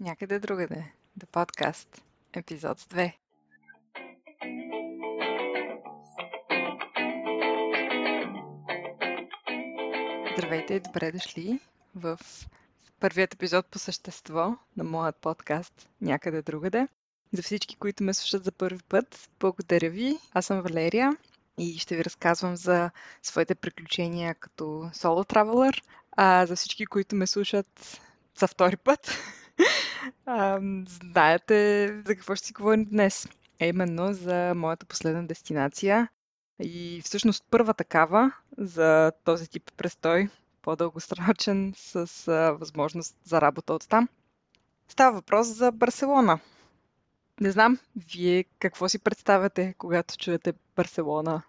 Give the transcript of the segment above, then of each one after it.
Някъде другаде. The Podcast. Епизод 2. Здравейте и добре дошли в първият епизод по същество на моят подкаст Някъде другаде. За всички, които ме слушат за първи път, благодаря ви. Аз съм Валерия и ще ви разказвам за своите приключения като соло травелър. А за всички, които ме слушат за втори път, а, знаете за какво ще си говорим днес. Е именно за моята последна дестинация и всъщност първа такава за този тип престой, по-дългосрочен, с а, възможност за работа от там. Става въпрос за Барселона. Не знам, вие какво си представяте, когато чуете Барселона?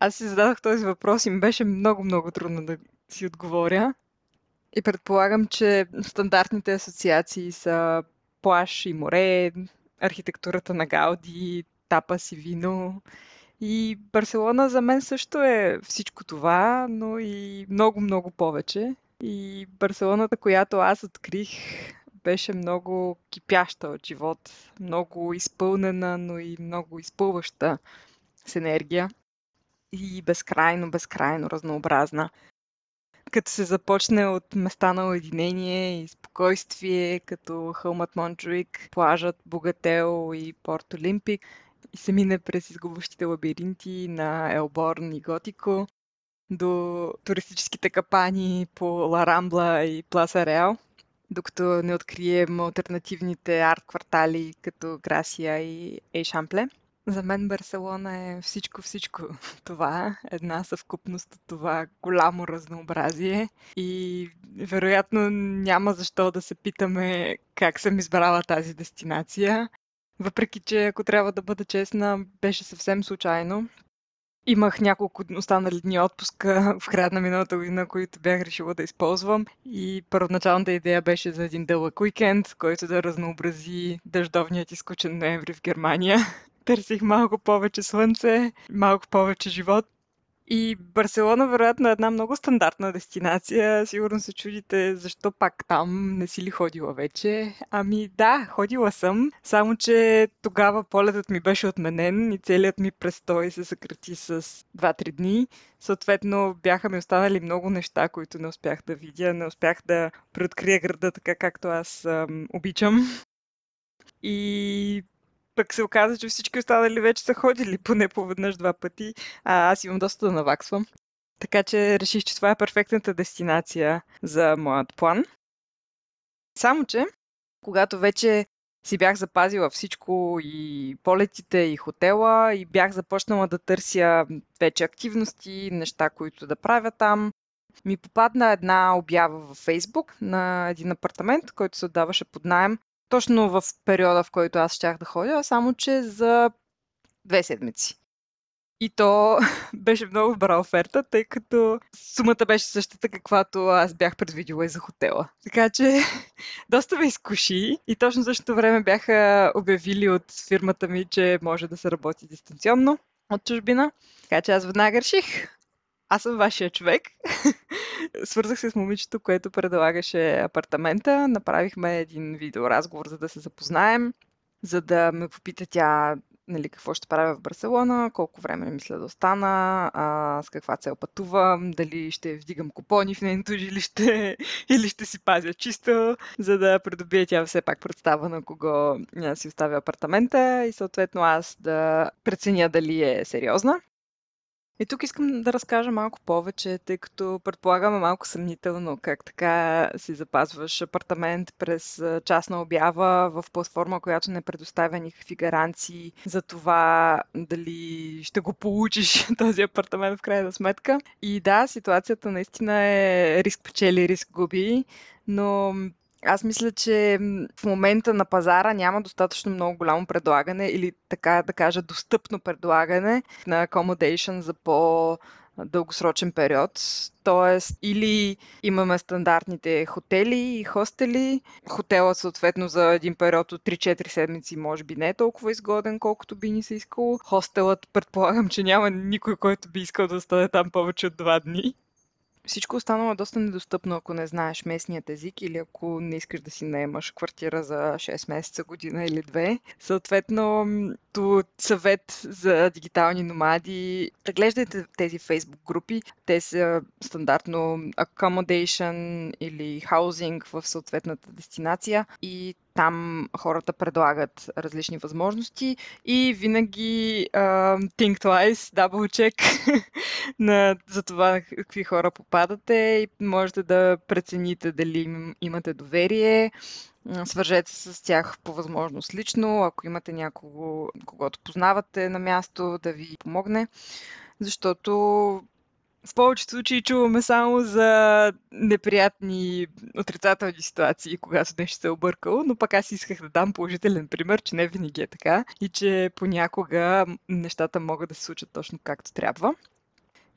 Аз си зададох този въпрос и ми беше много-много трудно да си отговоря. И предполагам, че стандартните асоциации са плаш и море, архитектурата на Гауди, тапас и вино. И Барселона за мен също е всичко това, но и много-много повече. И Барселоната, която аз открих, беше много кипяща от живот, много изпълнена, но и много изпълваща с енергия и безкрайно, безкрайно разнообразна. Като се започне от места на уединение и спокойствие, като хълмът Монджуик, плажът Богател и Порт Олимпик, и се мине през изгубващите лабиринти на Елборн и Готико, до туристическите капани по Ларамбла и Пласа Реал, докато не открием альтернативните арт-квартали като Грасия и Ейшампле. За мен Барселона е всичко, всичко това. Една съвкупност от това голямо разнообразие. И вероятно няма защо да се питаме как съм избрала тази дестинация. Въпреки, че ако трябва да бъда честна, беше съвсем случайно. Имах няколко останали дни отпуска в края на миналата година, които бях решила да използвам. И първоначалната идея беше за един дълъг уикенд, който да разнообрази дъждовният и скучен ноември в Германия. Търсих малко повече слънце, малко повече живот. И Барселона, вероятно, е една много стандартна дестинация. Сигурно се чудите защо пак там, не си ли ходила вече. Ами да, ходила съм, само че тогава полетът ми беше отменен и целият ми престой се съкрати с 2-3 дни. Съответно, бяха ми останали много неща, които не успях да видя, не успях да преоткрия града така, както аз ам, обичам. И пък се оказа, че всички останали вече са ходили поне по веднъж два пъти, а аз имам доста да наваксвам. Така че реших, че това е перфектната дестинация за моят план. Само, че когато вече си бях запазила всичко и полетите, и хотела, и бях започнала да търся вече активности, неща, които да правя там, ми попадна една обява във Фейсбук на един апартамент, който се отдаваше под найем точно в периода, в който аз щях да ходя, само че за две седмици. И то беше много добра оферта, тъй като сумата беше същата, каквато аз бях предвидила и за хотела. Така че доста ме изкуши и точно същото време бяха обявили от фирмата ми, че може да се работи дистанционно от чужбина. Така че аз веднага реших, аз съм вашия човек. Свързах се с момичето, което предлагаше апартамента. Направихме един видеоразговор, за да се запознаем, за да ме попита тя нали, какво ще правя в Барселона, колко време мисля да остана, а, с каква цел пътувам, дали ще вдигам купони в нейното жилище или ще си пазя чисто, за да придобия тя все пак представа на кого си оставя апартамента и съответно аз да преценя дали е сериозна. И тук искам да разкажа малко повече, тъй като предполагам е малко съмнително как така си запазваш апартамент през частна обява в платформа, която не предоставя никакви гаранции за това дали ще го получиш този апартамент в крайна сметка. И да, ситуацията наистина е риск печели, риск губи, но аз мисля, че в момента на пазара няма достатъчно много голямо предлагане или така да кажа достъпно предлагане на accommodation за по дългосрочен период. Тоест, или имаме стандартните хотели и хостели. Хотелът съответно за един период от 3-4 седмици може би не е толкова изгоден, колкото би ни се искало. Хостелът предполагам, че няма никой, който би искал да остане там повече от 2 дни. Всичко останало е доста недостъпно, ако не знаеш местният език или ако не искаш да си наемаш квартира за 6 месеца, година или две. Съответно, то съвет за дигитални номади, преглеждайте тези фейсбук групи. Те са стандартно accommodation или housing в съответната дестинация и там хората предлагат различни възможности и винаги uh, think twice, double check на, за това какви хора попадате и можете да прецените дали имате доверие. Свържете се с тях по възможност лично, ако имате някого, когато познавате на място, да ви помогне. Защото в повечето случаи чуваме само за неприятни отрицателни ситуации, когато нещо се е объркало, но пък аз исках да дам положителен пример, че не винаги е така и че понякога нещата могат да се случат точно както трябва.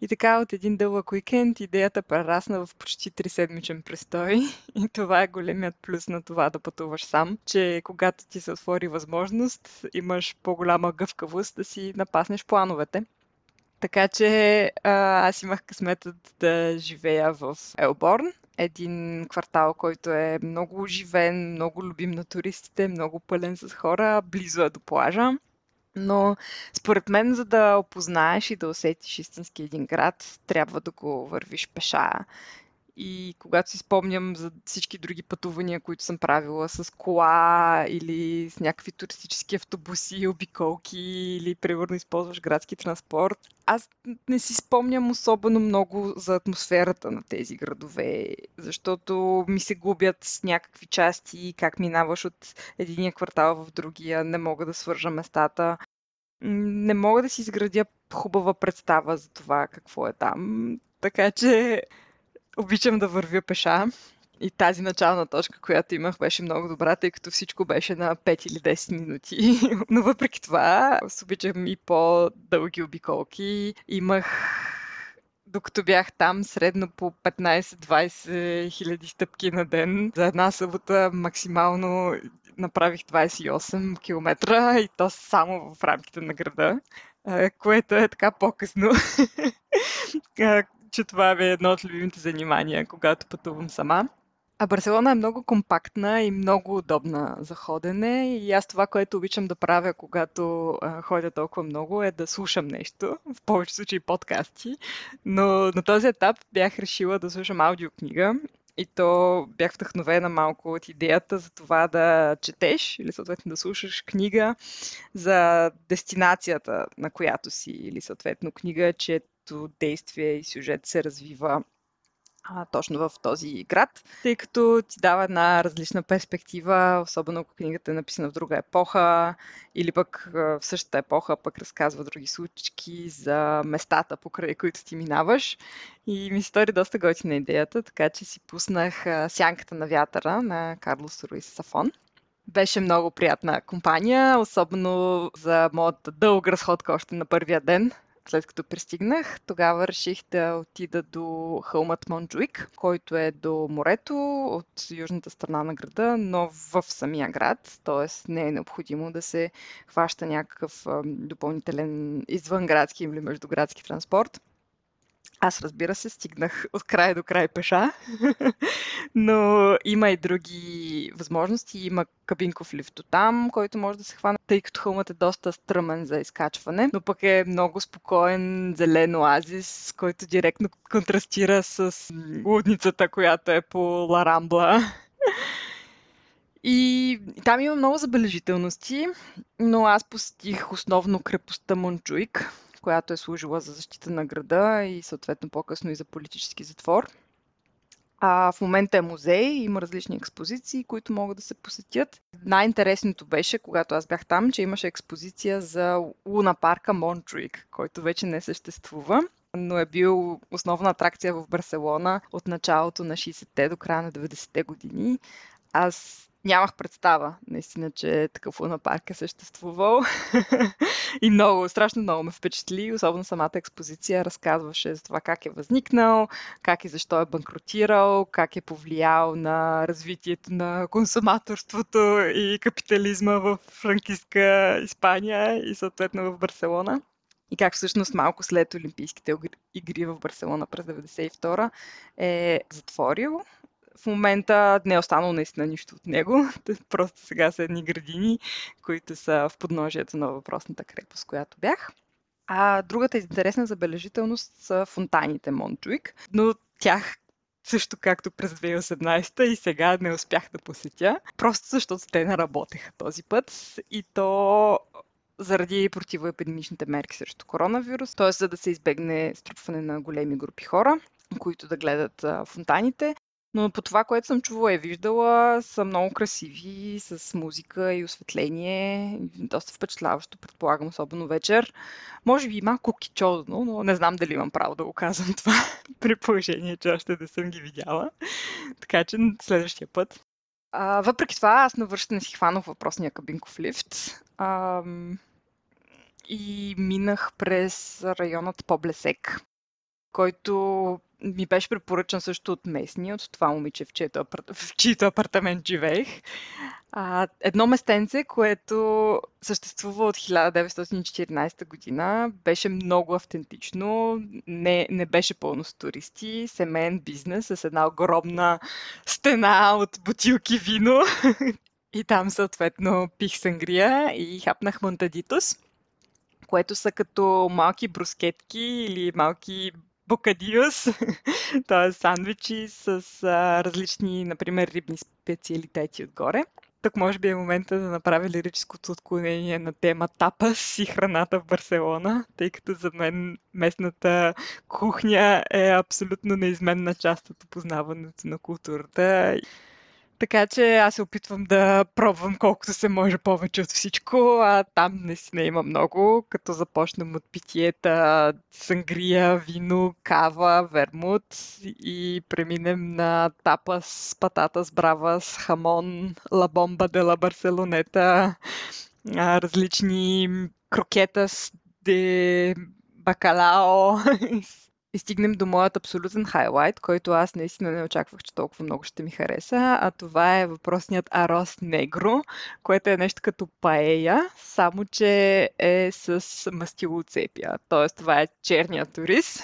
И така от един дълъг уикенд идеята прерасна в почти 3 седмичен престой. И това е големият плюс на това да пътуваш сам, че когато ти се отвори възможност, имаш по-голяма гъвкавост да си напаснеш плановете. Така че а, аз имах късметът да живея в Елборн, един квартал, който е много оживен, много любим на туристите, много пълен с хора, близо е до плажа. Но според мен, за да опознаеш и да усетиш истински един град, трябва да го вървиш пеша. И когато си спомням за всички други пътувания, които съм правила с кола или с някакви туристически автобуси, обиколки или примерно използваш градски транспорт, аз не си спомням особено много за атмосферата на тези градове, защото ми се губят с някакви части, как минаваш от единия квартал в другия, не мога да свържа местата. Не мога да си изградя хубава представа за това какво е там. Така че обичам да вървя пеша. И тази начална точка, която имах, беше много добра, тъй като всичко беше на 5 или 10 минути. Но въпреки това, аз обичам и по-дълги обиколки. Имах докато бях там, средно по 15-20 хиляди стъпки на ден. За една събота максимално направих 28 км и то само в рамките на града, което е така по-късно че това е едно от любимите занимания, когато пътувам сама. А Барселона е много компактна и много удобна за ходене и аз това, което обичам да правя, когато а, ходя толкова много, е да слушам нещо, в повече случаи подкасти, но на този етап бях решила да слушам аудиокнига и то бях вдъхновена малко от идеята за това да четеш или съответно да слушаш книга за дестинацията, на която си, или съответно книга, че чието действие и сюжет се развива а, точно в този град, тъй като ти дава една различна перспектива, особено ако книгата е написана в друга епоха или пък в същата епоха пък разказва други случки за местата, покрай които ти минаваш. И ми се стори доста готина идеята, така че си пуснах Сянката на вятъра на Карлос Руис Сафон. Беше много приятна компания, особено за моята дълга разходка още на първия ден след като пристигнах, тогава реших да отида до хълмът Монджуик, който е до морето от южната страна на града, но в самия град, т.е. не е необходимо да се хваща някакъв допълнителен извънградски или междуградски транспорт. Аз разбира се, стигнах от край до край пеша, но има и други възможности. Има кабинков лифт там, който може да се хване, тъй като хълмът е доста стръмен за изкачване, но пък е много спокоен зелен оазис, който директно контрастира с лудницата, която е по Ларамбла. И там има много забележителности, но аз посетих основно крепостта Мончуик, която е служила за защита на града и съответно по-късно и за политически затвор. А в момента е музей, има различни експозиции, които могат да се посетят. Най-интересното беше, когато аз бях там, че имаше експозиция за Луна парка Монтруик, който вече не съществува но е бил основна атракция в Барселона от началото на 60-те до края на 90-те години. Аз нямах представа, наистина, че такъв лунапарк е съществувал. и много, страшно много ме впечатли, особено самата експозиция разказваше за това как е възникнал, как и защо е банкротирал, как е повлиял на развитието на консуматорството и капитализма в франкистка Испания и съответно в Барселона. и как всъщност малко след Олимпийските игри в Барселона през 1992 е затворил. В момента не е останало наистина нищо от него. Просто сега са едни градини, които са в подножието на въпросната крепост, която бях. А другата интересна забележителност са фонтаните Монтуик, но тях също както през 2018 и сега не успях да посетя, просто защото те не работеха този път и то заради противоепидемичните мерки срещу коронавирус, т.е. за да се избегне струпване на големи групи хора, които да гледат фонтаните. Но по това, което съм чувала и виждала, са много красиви, с музика и осветление. Доста впечатляващо, предполагам, особено вечер. Може би малко кичозно, но не знам дали имам право да го казвам това, при положение, че още не съм ги видяла. Така че следващия път. А, въпреки това, аз на връщане си хванах въпросния кабинков лифт. А, и минах през районът По-Блесек, който ми беше препоръчан също от местни, от това момиче, в чието, в чието апартамент живеех. А, едно местенце, което съществува от 1914 година, беше много автентично, не, не беше пълно с туристи, семейен бизнес с една огромна стена от бутилки вино. И там съответно пих сангрия и хапнах монтадитос, което са като малки брускетки или малки бокадиос, т.е. сандвичи с а, различни, например, рибни специалитети отгоре. Тук може би е момента да направя лирическото отклонение на тема тапас и храната в Барселона, тъй като за мен местната кухня е абсолютно неизменна част от опознаването на културата. Така че аз се опитвам да пробвам колкото се може повече от всичко, а там наистина има много, като започнем от питиета, сангрия, вино, кава, вермут и преминем на тапа с патата с брава, с хамон, лабомба де ла Барселонета, различни крокета с де бакалао, и стигнем до моят абсолютен хайлайт, който аз наистина не очаквах, че толкова много ще ми хареса, а това е въпросният арос негро, което е нещо като паея, само че е с мастилоцепия. Тоест това е черният турист,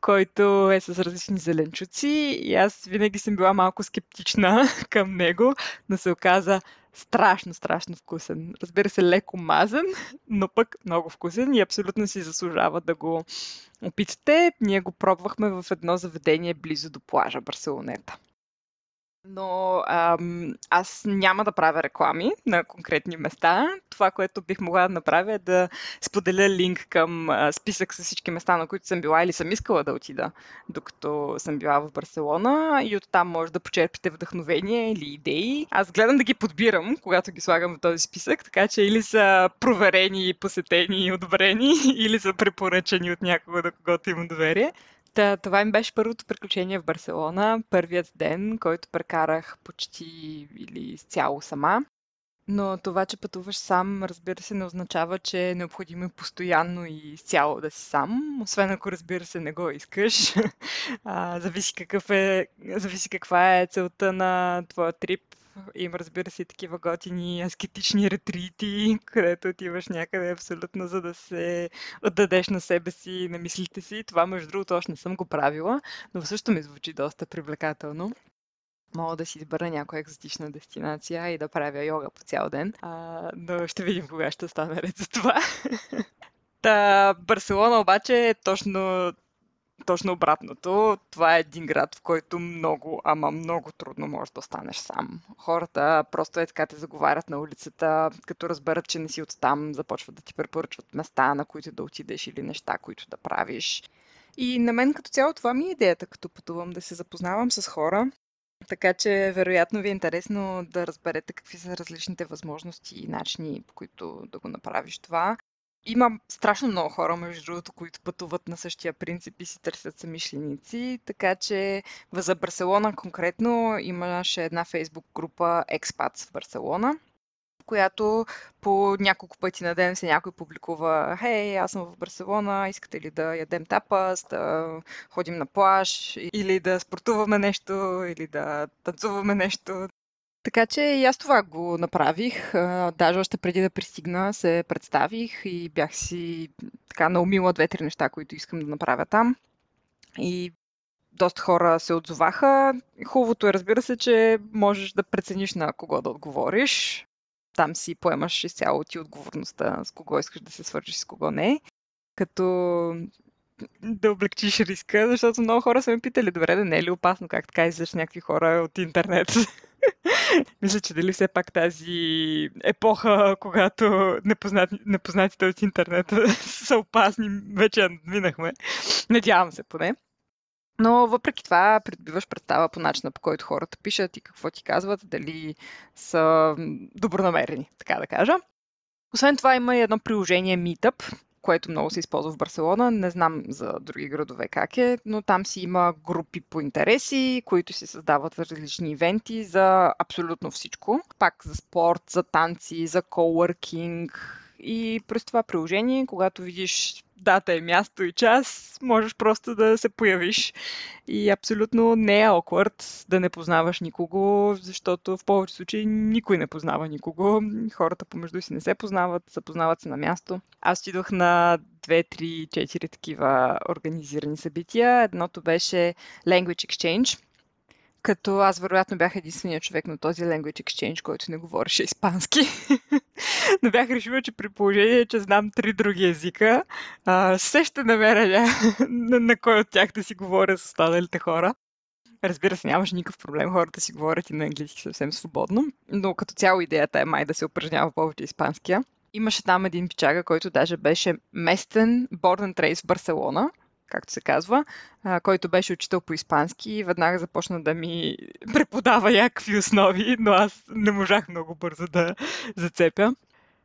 който е с различни зеленчуци и аз винаги съм била малко скептична към него, но се оказа страшно, страшно вкусен. Разбира се, леко мазен, но пък много вкусен и абсолютно си заслужава да го опитате. Ние го пробвахме в едно заведение близо до плажа Барселонета. Но ам, аз няма да правя реклами на конкретни места. Това, което бих могла да направя е да споделя линк към а, списък с всички места, на които съм била или съм искала да отида, докато съм била в Барселона. И оттам може да почерпите вдъхновение или идеи. Аз гледам да ги подбирам, когато ги слагам в този списък, така че или са проверени, посетени и одобрени, или са препоръчани от някого, до когото имам доверие. Та, това им беше първото приключение в Барселона, първият ден, който прекарах почти или цяло сама. Но това, че пътуваш сам, разбира се, не означава, че е необходимо постоянно и цяло да си сам, освен ако, разбира се, не го искаш. А, зависи, какъв е, зависи каква е целта на твоя трип има, разбира се, такива готини аскетични ретрити, където отиваш някъде абсолютно, за да се отдадеш на себе си на мислите си. Това, между другото, още не съм го правила, но също ми звучи доста привлекателно мога да си избера някоя екзотична дестинация и да правя йога по цял ден. А, но ще видим кога ще стане ред за това. Та, Барселона обаче е точно точно обратното. Това е един град, в който много, ама много трудно можеш да останеш сам. Хората просто е така те заговарят на улицата, като разберат, че не си оттам, започват да ти препоръчват места, на които да отидеш или неща, които да правиш. И на мен като цяло това ми е идеята, като пътувам, да се запознавам с хора. Така че, вероятно ви е интересно да разберете какви са различните възможности и начини, по които да го направиш това. Има страшно много хора, между другото, които пътуват на същия принцип и си търсят самишленици, така че за Барселона конкретно имаше една фейсбук група Expats в Барселона, която по няколко пъти на ден се някой публикува Хей, аз съм в Барселона, искате ли да ядем тапас, да ходим на плаж, или да спортуваме нещо, или да танцуваме нещо. Така че и аз това го направих. Даже още преди да пристигна се представих и бях си така наумила две-три неща, които искам да направя там. И доста хора се отзоваха. Хубавото е, разбира се, че можеш да прецениш на кого да отговориш. Там си поемаш изцяло ти отговорността с кого искаш да се свържиш, с кого не. Като да облегчиш риска, защото много хора са ме питали, добре, да не е ли опасно, как така излизаш някакви хора от интернет. Мисля, че дали все пак тази епоха, когато непознат, непознатите от интернета са опасни, вече минахме. Надявам се поне. Но въпреки това придобиваш представа по начина по който хората пишат и какво ти казват, дали са добронамерени, така да кажа. Освен това има и едно приложение Meetup, което много се използва в Барселона. Не знам за други градове как е, но там си има групи по интереси, които си създават различни ивенти за абсолютно всичко. Пак за спорт, за танци, за коуъркинг, и през това приложение, когато видиш дата и място и час, можеш просто да се появиш. И абсолютно не е awkward да не познаваш никого, защото в повече случаи никой не познава никого. Хората помежду си не се познават, запознават се на място. Аз отидох на 2, 3, 4 такива организирани събития. Едното беше Language Exchange, като аз вероятно бях единственият човек на този Language Exchange, който не говореше испански. Но бях решила, че при положение, че знам три други езика, а, се ще намеря на, на кой от тях да си говоря с останалите хора. Разбира се, нямаше никакъв проблем, хората си говорят и на английски съвсем свободно, но като цяло идеята е май да се упражнява повече испанския. Имаше там един пичага, който даже беше местен and Trace в Барселона – както се казва, а, който беше учител по испански и веднага започна да ми преподава някакви основи, но аз не можах много бързо да зацепя.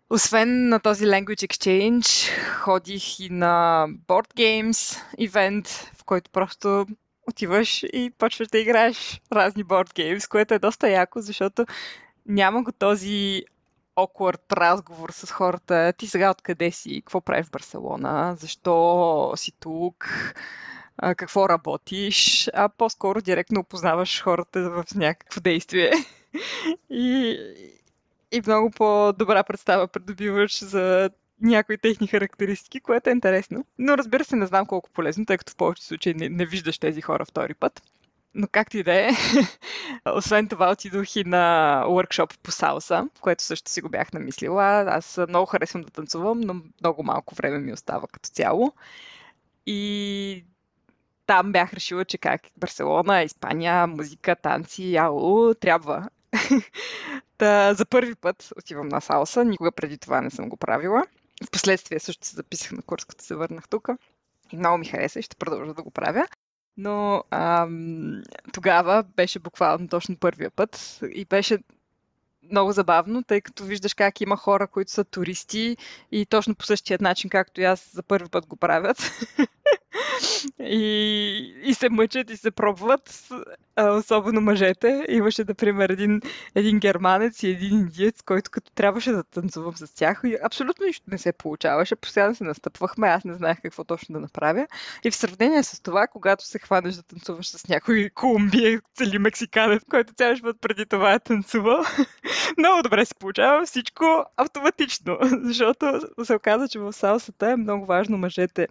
Освен на този Language Exchange, ходих и на Board Games ивент, в който просто отиваш и почваш да играеш разни board games, което е доста яко, защото няма го този awkward разговор с хората. Ти сега откъде си? Какво правиш в Барселона? Защо си тук? какво работиш? А по-скоро директно опознаваш хората в някакво действие. и, и много по-добра представа придобиваш за някои техни характеристики, което е интересно. Но разбира се, не знам колко полезно, тъй като в повечето случаи не, не виждаш тези хора втори път. Но както и да е, освен това отидох и на workshop по салса, което също си го бях намислила. Аз много харесвам да танцувам, но много малко време ми остава като цяло. И там бях решила, че как Барселона, Испания, музика, танци, ау, трябва. Та, за първи път отивам на салса, никога преди това не съм го правила. Впоследствие също се записах на курс, като се върнах тук. И много ми хареса и ще продължа да го правя. Но ам, тогава беше буквално точно първия път и беше много забавно, тъй като виждаш как има хора, които са туристи и точно по същия начин, както и аз за първи път го правят. и, и се мъчат и се пробват, особено мъжете. Имаше, например, един, един германец и един индиец, който като трябваше да танцувам с тях, и абсолютно нищо не се получаваше. Постоянно се настъпвахме, аз не знаех какво точно да направя. И в сравнение с това, когато се хванеш да танцуваш с някой колумбия, цели мексиканец, който цял живот преди това е танцувал, много добре се получава всичко автоматично, защото се оказа, че в салсата е много важно мъжете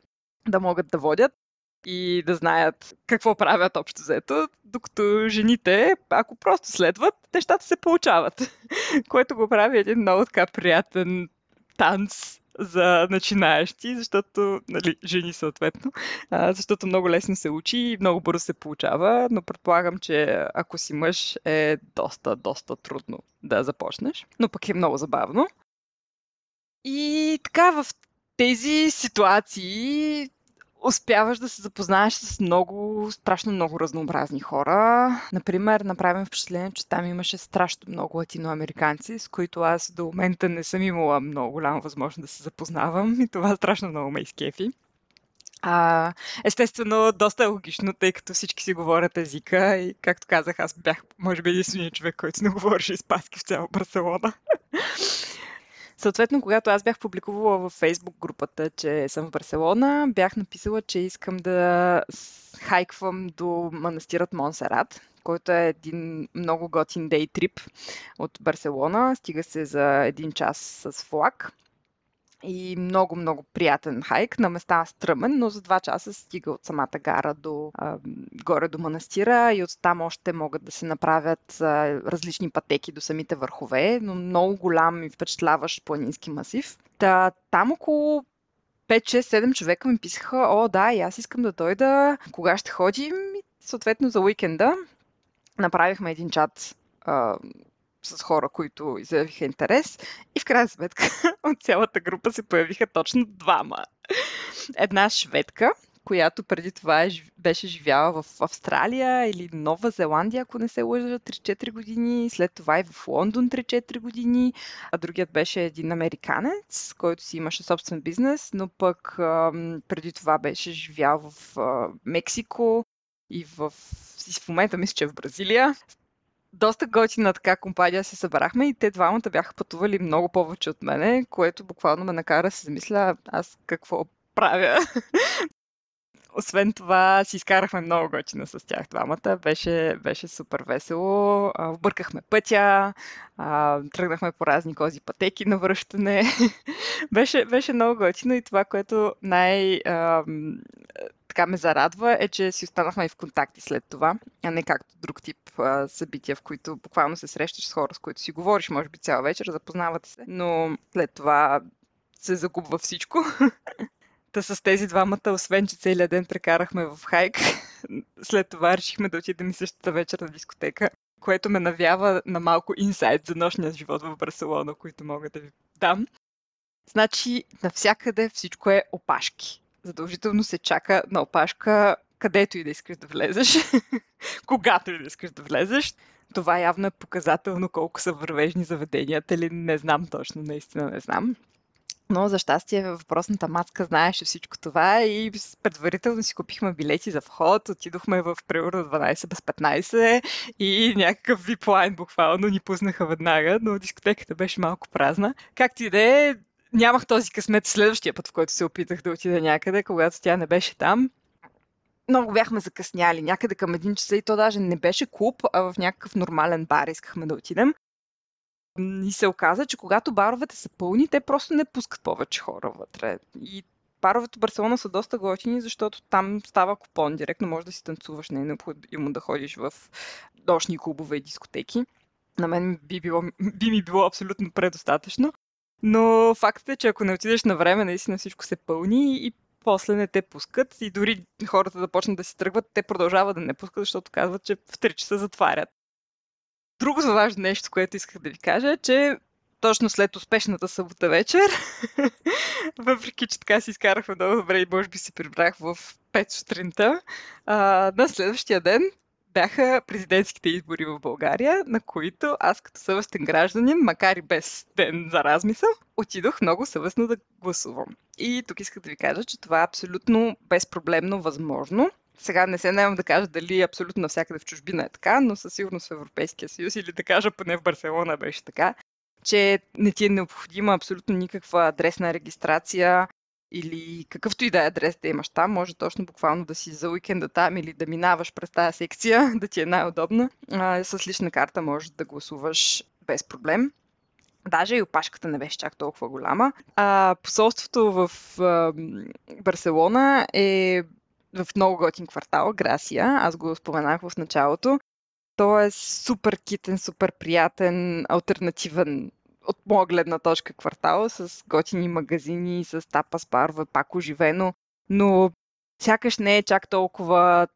да могат да водят и да знаят какво правят общо взето, докато жените, ако просто следват, нещата се получават. Което го прави един много така приятен танц за начинаещи, защото, нали, жени съответно, защото много лесно се учи и много бързо се получава, но предполагам, че ако си мъж е доста, доста трудно да започнеш, но пък е много забавно. И така, в тези ситуации успяваш да се запознаеш с много, страшно много разнообразни хора. Например, направим впечатление, че там имаше страшно много латиноамериканци, с които аз до момента не съм имала много голяма възможност да се запознавам и това страшно много ме изкефи. А, естествено, доста е логично, тъй като всички си говорят езика и, както казах, аз бях, може би, единственият човек, който не говореше испански в цяла Барселона. Съответно, когато аз бях публикувала във Facebook групата, че съм в Барселона, бях написала, че искам да хайквам до манастирът Монсерат. който е един много готин дей от Барселона. Стига се за един час с влак и много, много приятен хайк. На места стръмен, но за два часа стига от самата гара до а, горе до манастира и оттам още могат да се направят а, различни пътеки до самите върхове, но много голям и впечатляващ планински масив. Та, там около 5-6-7 човека ми писаха, о да, и аз искам да дойда, кога ще ходим, съответно за уикенда. Направихме един чат с хора, които изявиха интерес. И в крайна сметка от цялата група се появиха точно двама. Една шведка, която преди това е беше живяла в Австралия или Нова Зеландия, ако не се лъжа, 3-4 години, след това и в Лондон 3-4 години, а другият беше един американец, който си имаше собствен бизнес, но пък преди това беше живял в Мексико и в, и в момента мисля, че е в Бразилия доста готина така компания се събрахме и те двамата бяха пътували много повече от мене, което буквално ме накара да се замисля аз какво правя. Освен това, си изкарахме много готина с тях двамата. Беше, беше супер весело. Объркахме пътя, тръгнахме по разни кози пътеки на връщане. беше, беше много готино и това, което най- така ме зарадва е, че си останахме и в контакти след това, а не както друг тип а, събития, в които буквално се срещаш с хора, с които си говориш, може би цяла вечер, запознавате се, но след това се загубва всичко. Та с тези двамата, освен че целият ден прекарахме в хайк, след това решихме да отидем и същата вечер на дискотека, което ме навява на малко инсайт за нощния живот в Барселона, които мога да ви дам. Значи, навсякъде всичко е опашки задължително се чака на опашка където и да искаш да влезеш, когато и да искаш да влезеш. Това явно е показателно колко са вървежни заведенията или не знам точно, наистина не знам. Но за щастие въпросната маска знаеше всичко това и предварително си купихме билети за вход, отидохме в примерно 12 без 15 и някакъв виплайн буквално ни пуснаха веднага, но дискотеката беше малко празна. Както и да е, нямах този късмет следващия път, в който се опитах да отида някъде, когато тя не беше там. Много бяхме закъсняли, някъде към един часа и то даже не беше клуб, а в някакъв нормален бар искахме да отидем. И се оказа, че когато баровете са пълни, те просто не пускат повече хора вътре. И баровете в Барселона са доста готини, защото там става купон. Директно може да си танцуваш, не е необходимо да ходиш в нощни клубове и дискотеки. На мен би, било, би ми било абсолютно предостатъчно. Но фактът е, че ако не отидеш на време, наистина всичко се пълни и после не те пускат и дори хората да почнат да си тръгват, те продължават да не пускат, защото казват, че в 3 часа затварят. Другото важно нещо, което исках да ви кажа е, че точно след успешната събота вечер, въпреки че така си изкарахме много добре и може би се прибрах в 5 сутринта, а, на следващия ден бяха президентските избори в България, на които аз като съвестен гражданин, макар и без ден за размисъл, отидох много съвестно да гласувам. И тук исках да ви кажа, че това е абсолютно безпроблемно възможно. Сега не се наемам да кажа дали абсолютно навсякъде в чужбина е така, но със сигурност в Европейския съюз или да кажа поне в Барселона беше така, че не ти е необходима абсолютно никаква адресна регистрация, или какъвто и да е адрес да имаш там, може точно буквално да си за уикенда там или да минаваш през тази секция, да ти е най-удобна. А, с лична карта можеш да гласуваш без проблем. Даже и опашката не беше чак толкова голяма. А, посолството в а, Барселона е в много готин квартал, Грасия. Аз го споменах в началото. Той е супер китен, супер приятен, альтернативен от моя гледна точка квартала с готини магазини, с тапа спарва, пак оживено, но сякаш не е чак толкова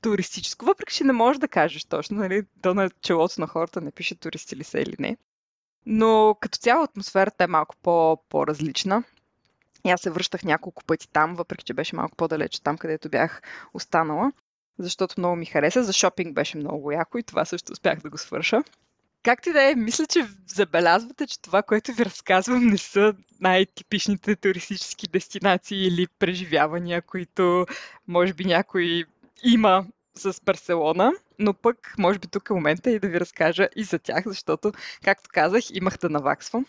туристическо, въпреки че не можеш да кажеш точно, нали, то на челото на хората не пише туристи ли са или не. Но като цяло атмосферата е малко по- по-различна. И аз се връщах няколко пъти там, въпреки че беше малко по-далеч там, където бях останала, защото много ми хареса. За шопинг беше много яко и това също успях да го свърша. Както и да е, мисля, че забелязвате, че това, което ви разказвам, не са най-типичните туристически дестинации или преживявания, които може би някой има с Барселона, но пък може би тук е момента и да ви разкажа и за тях, защото, както казах, имах да наваксвам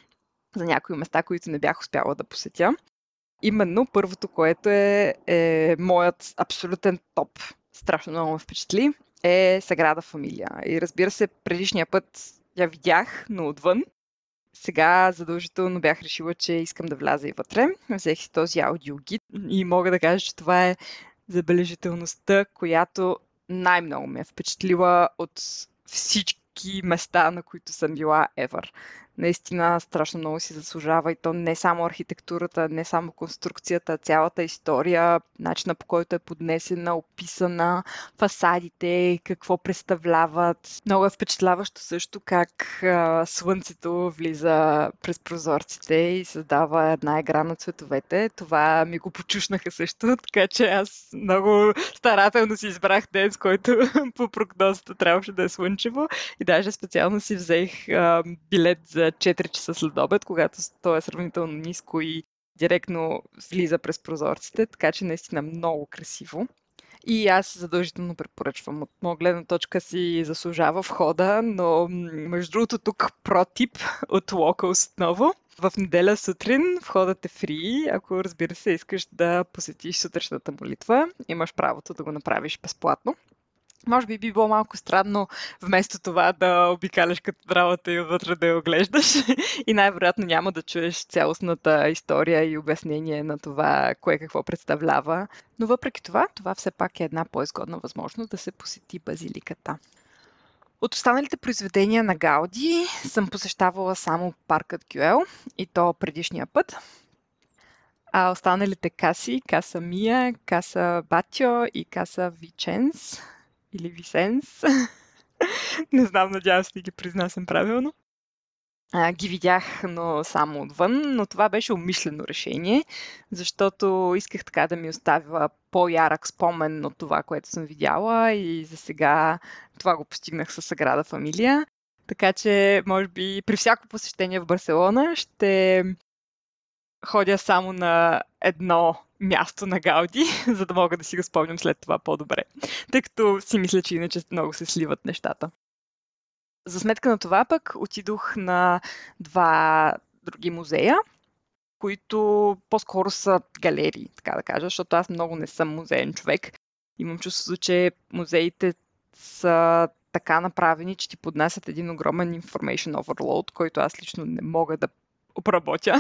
за някои места, които не бях успяла да посетя. Именно първото, което е, е моят абсолютен топ. Страшно много ме впечатли. е Саграда Фамилия. И разбира се, предишния път я видях, но отвън. Сега задължително бях решила, че искам да вляза и вътре. Взех си този аудиогид и мога да кажа, че това е забележителността, която най-много ме е впечатлила от всички места, на които съм била ever наистина страшно много си заслужава и то не само архитектурата, не само конструкцията, цялата история, начина по който е поднесена, описана, фасадите, какво представляват. Много е впечатляващо също как а, слънцето влиза през прозорците и създава една игра на цветовете. Това ми го почушнаха също, така че аз много старателно си избрах ден, с който по прогнозата трябваше да е слънчево и даже специално си взех а, билет за 4 часа след обед, когато то е сравнително ниско и директно влиза през прозорците, така че наистина много красиво. И аз задължително препоръчвам. От моя гледна точка си заслужава входа, но между другото тук протип от Locals отново. В неделя сутрин входът е фри, ако разбира се искаш да посетиш сутрешната молитва, имаш правото да го направиш безплатно. Може би би било малко странно вместо това да обикаляш катедралата и отвътре да я оглеждаш и най-вероятно няма да чуеш цялостната история и обяснение на това кое какво представлява. Но въпреки това, това все пак е една по-изгодна възможност да се посети базиликата. От останалите произведения на Гауди съм посещавала само паркът Гюел и то предишния път. А останалите каси, Каса Мия, Каса Батио и Каса Виченс или Висенс. Не знам, надявам се да ги произнасям правилно. А, ги видях, но само отвън, но това беше умишлено решение, защото исках така да ми оставя по-ярък спомен от това, което съм видяла и за сега това го постигнах със Саграда Фамилия. Така че, може би, при всяко посещение в Барселона ще ходя само на едно място на Гауди, за да мога да си го спомням след това по-добре. Тъй като си мисля, че иначе много се сливат нещата. За сметка на това пък отидох на два други музея, които по-скоро са галерии, така да кажа, защото аз много не съм музеен човек. Имам чувството, че музеите са така направени, че ти поднасят един огромен information overload, който аз лично не мога да обработя.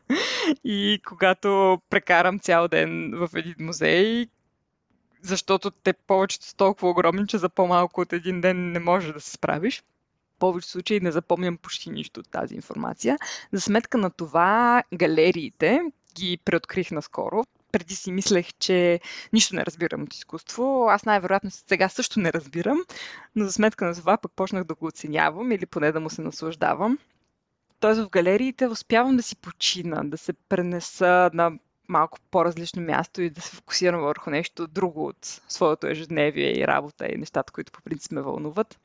и когато прекарам цял ден в един музей, защото те повечето са толкова огромни, че за по-малко от един ден не можеш да се справиш. В повече случаи не запомням почти нищо от тази информация. За сметка на това, галериите ги преоткрих наскоро. Преди си мислех, че нищо не разбирам от изкуство. Аз най-вероятно сега също не разбирам, но за сметка на това пък почнах да го оценявам или поне да му се наслаждавам. Тоест в галериите успявам да си почина, да се пренеса на малко по-различно място и да се фокусирам върху нещо друго от своето ежедневие и работа и нещата, които по принцип ме вълнуват.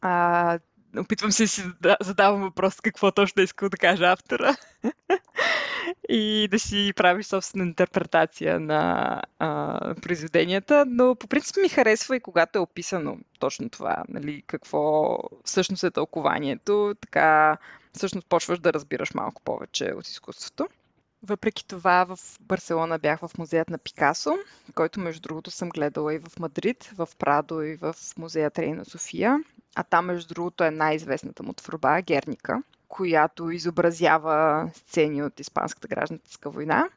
А, опитвам се си да задавам въпрос какво точно е искал да каже автора и да си правиш собствена интерпретация на а, произведенията, но по принцип ми харесва и когато е описано точно това, нали, какво всъщност е тълкованието, така всъщност почваш да разбираш малко повече от изкуството. Въпреки това в Барселона бях в музеят на Пикасо, който между другото съм гледала и в Мадрид, в Прадо и в музея Трейна София. А там между другото е най-известната му творба Герника, която изобразява сцени от Испанската гражданска война.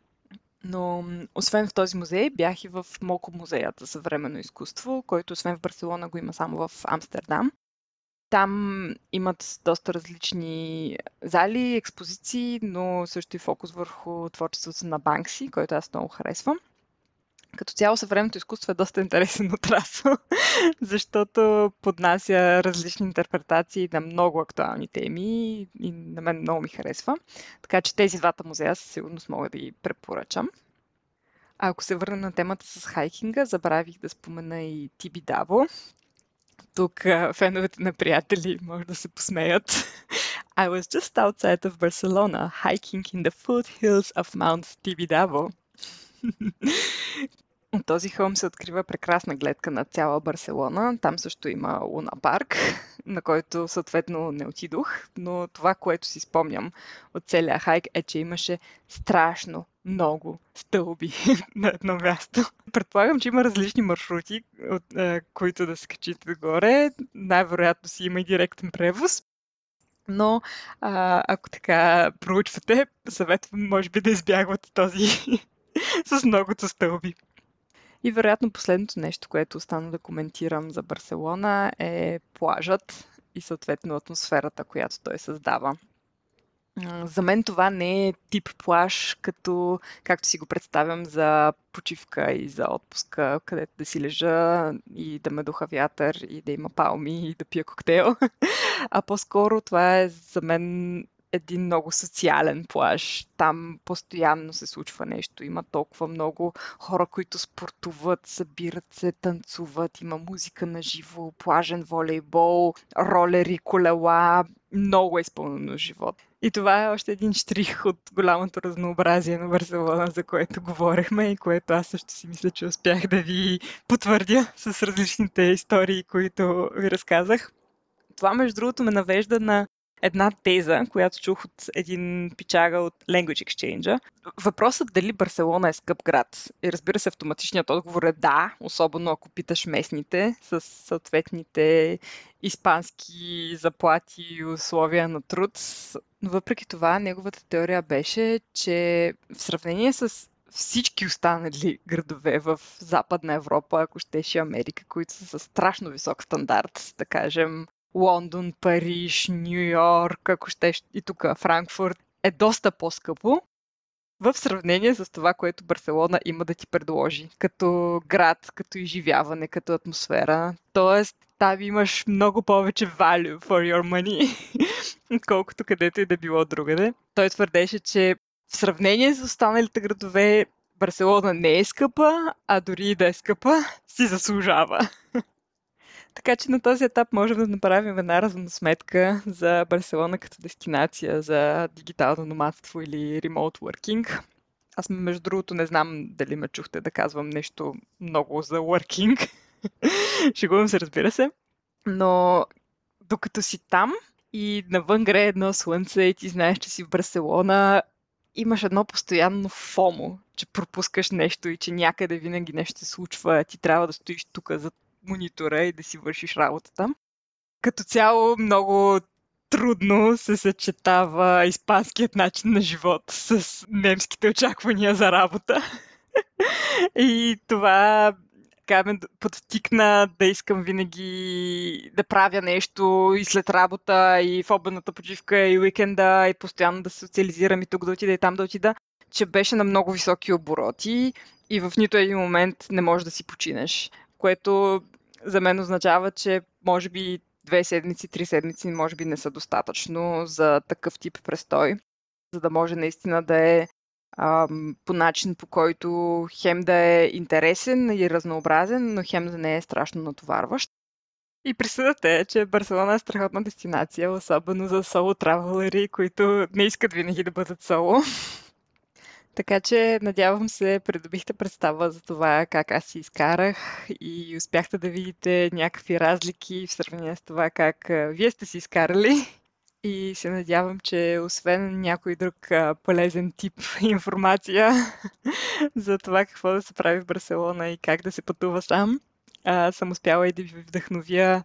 Но освен в този музей, бях и в Моко музеят за съвременно изкуство, който освен в Барселона го има само в Амстердам. Там имат доста различни зали, експозиции, но също и фокус върху творчеството на Банкси, който аз много харесвам. Като цяло съвременното изкуство е доста интересен отрасъл, защото поднася различни интерпретации на много актуални теми и на мен много ми харесва. Така че тези двата музея със сигурност мога да ги препоръчам. А ако се върна на темата с хайкинга, забравих да спомена и Тиби Даво. Тук феновете на приятели може да се посмеят. I was just outside of Barcelona, hiking in the foothills of Mount Tibidabo. От този хълм се открива прекрасна гледка на цяла Барселона. Там също има Луна парк, на който съответно не отидох, но това, което си спомням от целия хайк е, че имаше страшно много стълби на едно място. Предполагам, че има различни маршрути, от е, които да се качите догоре. Най-вероятно си има и директен превоз. Но а, ако така проучвате, съветвам може би да избягвате този с многото стълби. И вероятно последното нещо, което остана да коментирам за Барселона е плажът и съответно атмосферата, която той създава. За мен това не е тип плаж, като както си го представям за почивка и за отпуска, където да си лежа и да ме духа вятър и да има палми и да пия коктейл. А по-скоро това е за мен един много социален плаж. Там постоянно се случва нещо. Има толкова много хора, които спортуват, събират се, танцуват, има музика на живо, плажен волейбол, ролери, колела. Много е изпълнено живот. И това е още един штрих от голямото разнообразие на Барселона, за което говорихме и което аз също си мисля, че успях да ви потвърдя с различните истории, които ви разказах. Това, между другото, ме навежда на една теза, която чух от един пичага от Language Exchange. Въпросът дали Барселона е скъп град. И разбира се, автоматичният отговор е да, особено ако питаш местните с съответните испански заплати и условия на труд. Но въпреки това, неговата теория беше, че в сравнение с всички останали градове в Западна Европа, ако щеше Америка, които са с страшно висок стандарт, да кажем Лондон, Париж, Нью Йорк, ако ще и тук Франкфурт, е доста по-скъпо в сравнение с това, което Барселона има да ти предложи. Като град, като изживяване, като атмосфера. Тоест, там имаш много повече value for your money, отколкото където и да било другаде. Той твърдеше, че в сравнение с останалите градове, Барселона не е скъпа, а дори и да е скъпа, си заслужава. Така че на този етап можем да направим една сметка за Барселона като дестинация за дигитално номадство или remote working. Аз, между другото, не знам дали ме чухте да казвам нещо много за working. Шегувам се, разбира се. Но докато си там и навън грее едно слънце и ти знаеш, че си в Барселона, имаш едно постоянно фомо, че пропускаш нещо и че някъде винаги нещо се случва, ти трябва да стоиш тук за монитора и да си вършиш работата. Като цяло много трудно се съчетава испанският начин на живот с немските очаквания за работа. и това така ме подтикна да искам винаги да правя нещо и след работа, и в обедната почивка, и уикенда, и постоянно да се социализирам и тук да отида, и там да отида, че беше на много високи обороти и в нито един момент не можеш да си починеш което за мен означава, че може би две седмици, три седмици може би не са достатъчно за такъв тип престой, за да може наистина да е ам, по начин, по който хем да е интересен и разнообразен, но хем да не е страшно натоварващ. И присъдата е, че Барселона е страхотна дестинация, особено за соло травелери, които не искат винаги да бъдат соло. Така че, надявам се, придобихте представа за това как аз си изкарах и успяхте да видите някакви разлики в сравнение с това как вие сте си изкарали. И се надявам, че освен някой друг полезен тип информация за това какво да се прави в Барселона и как да се пътува сам, съм успяла и да ви вдъхновя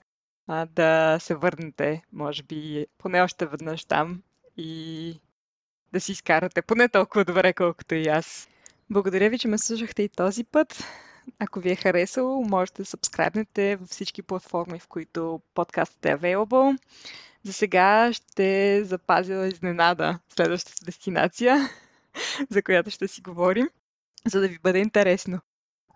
да се върнете, може би, поне още веднъж там и да си изкарате поне толкова добре, колкото и аз. Благодаря ви, че ме слушахте и този път. Ако ви е харесало, можете да сабскрайбнете във всички платформи, в които подкастът е available. За сега ще запазя изненада следващата дестинация, за която ще си говорим, за да ви бъде интересно.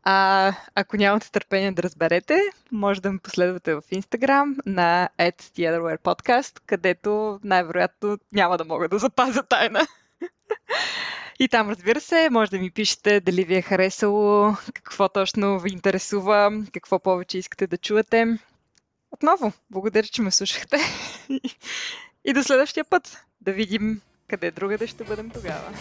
А ако нямате търпение да разберете, може да ме последвате в Instagram на Podcast, където най-вероятно няма да мога да запазя тайна. И там, разбира се, може да ми пишете дали ви е харесало, какво точно ви интересува, какво повече искате да чуете. Отново, благодаря, че ме слушахте. И до следващия път. Да видим къде другаде ще бъдем тогава.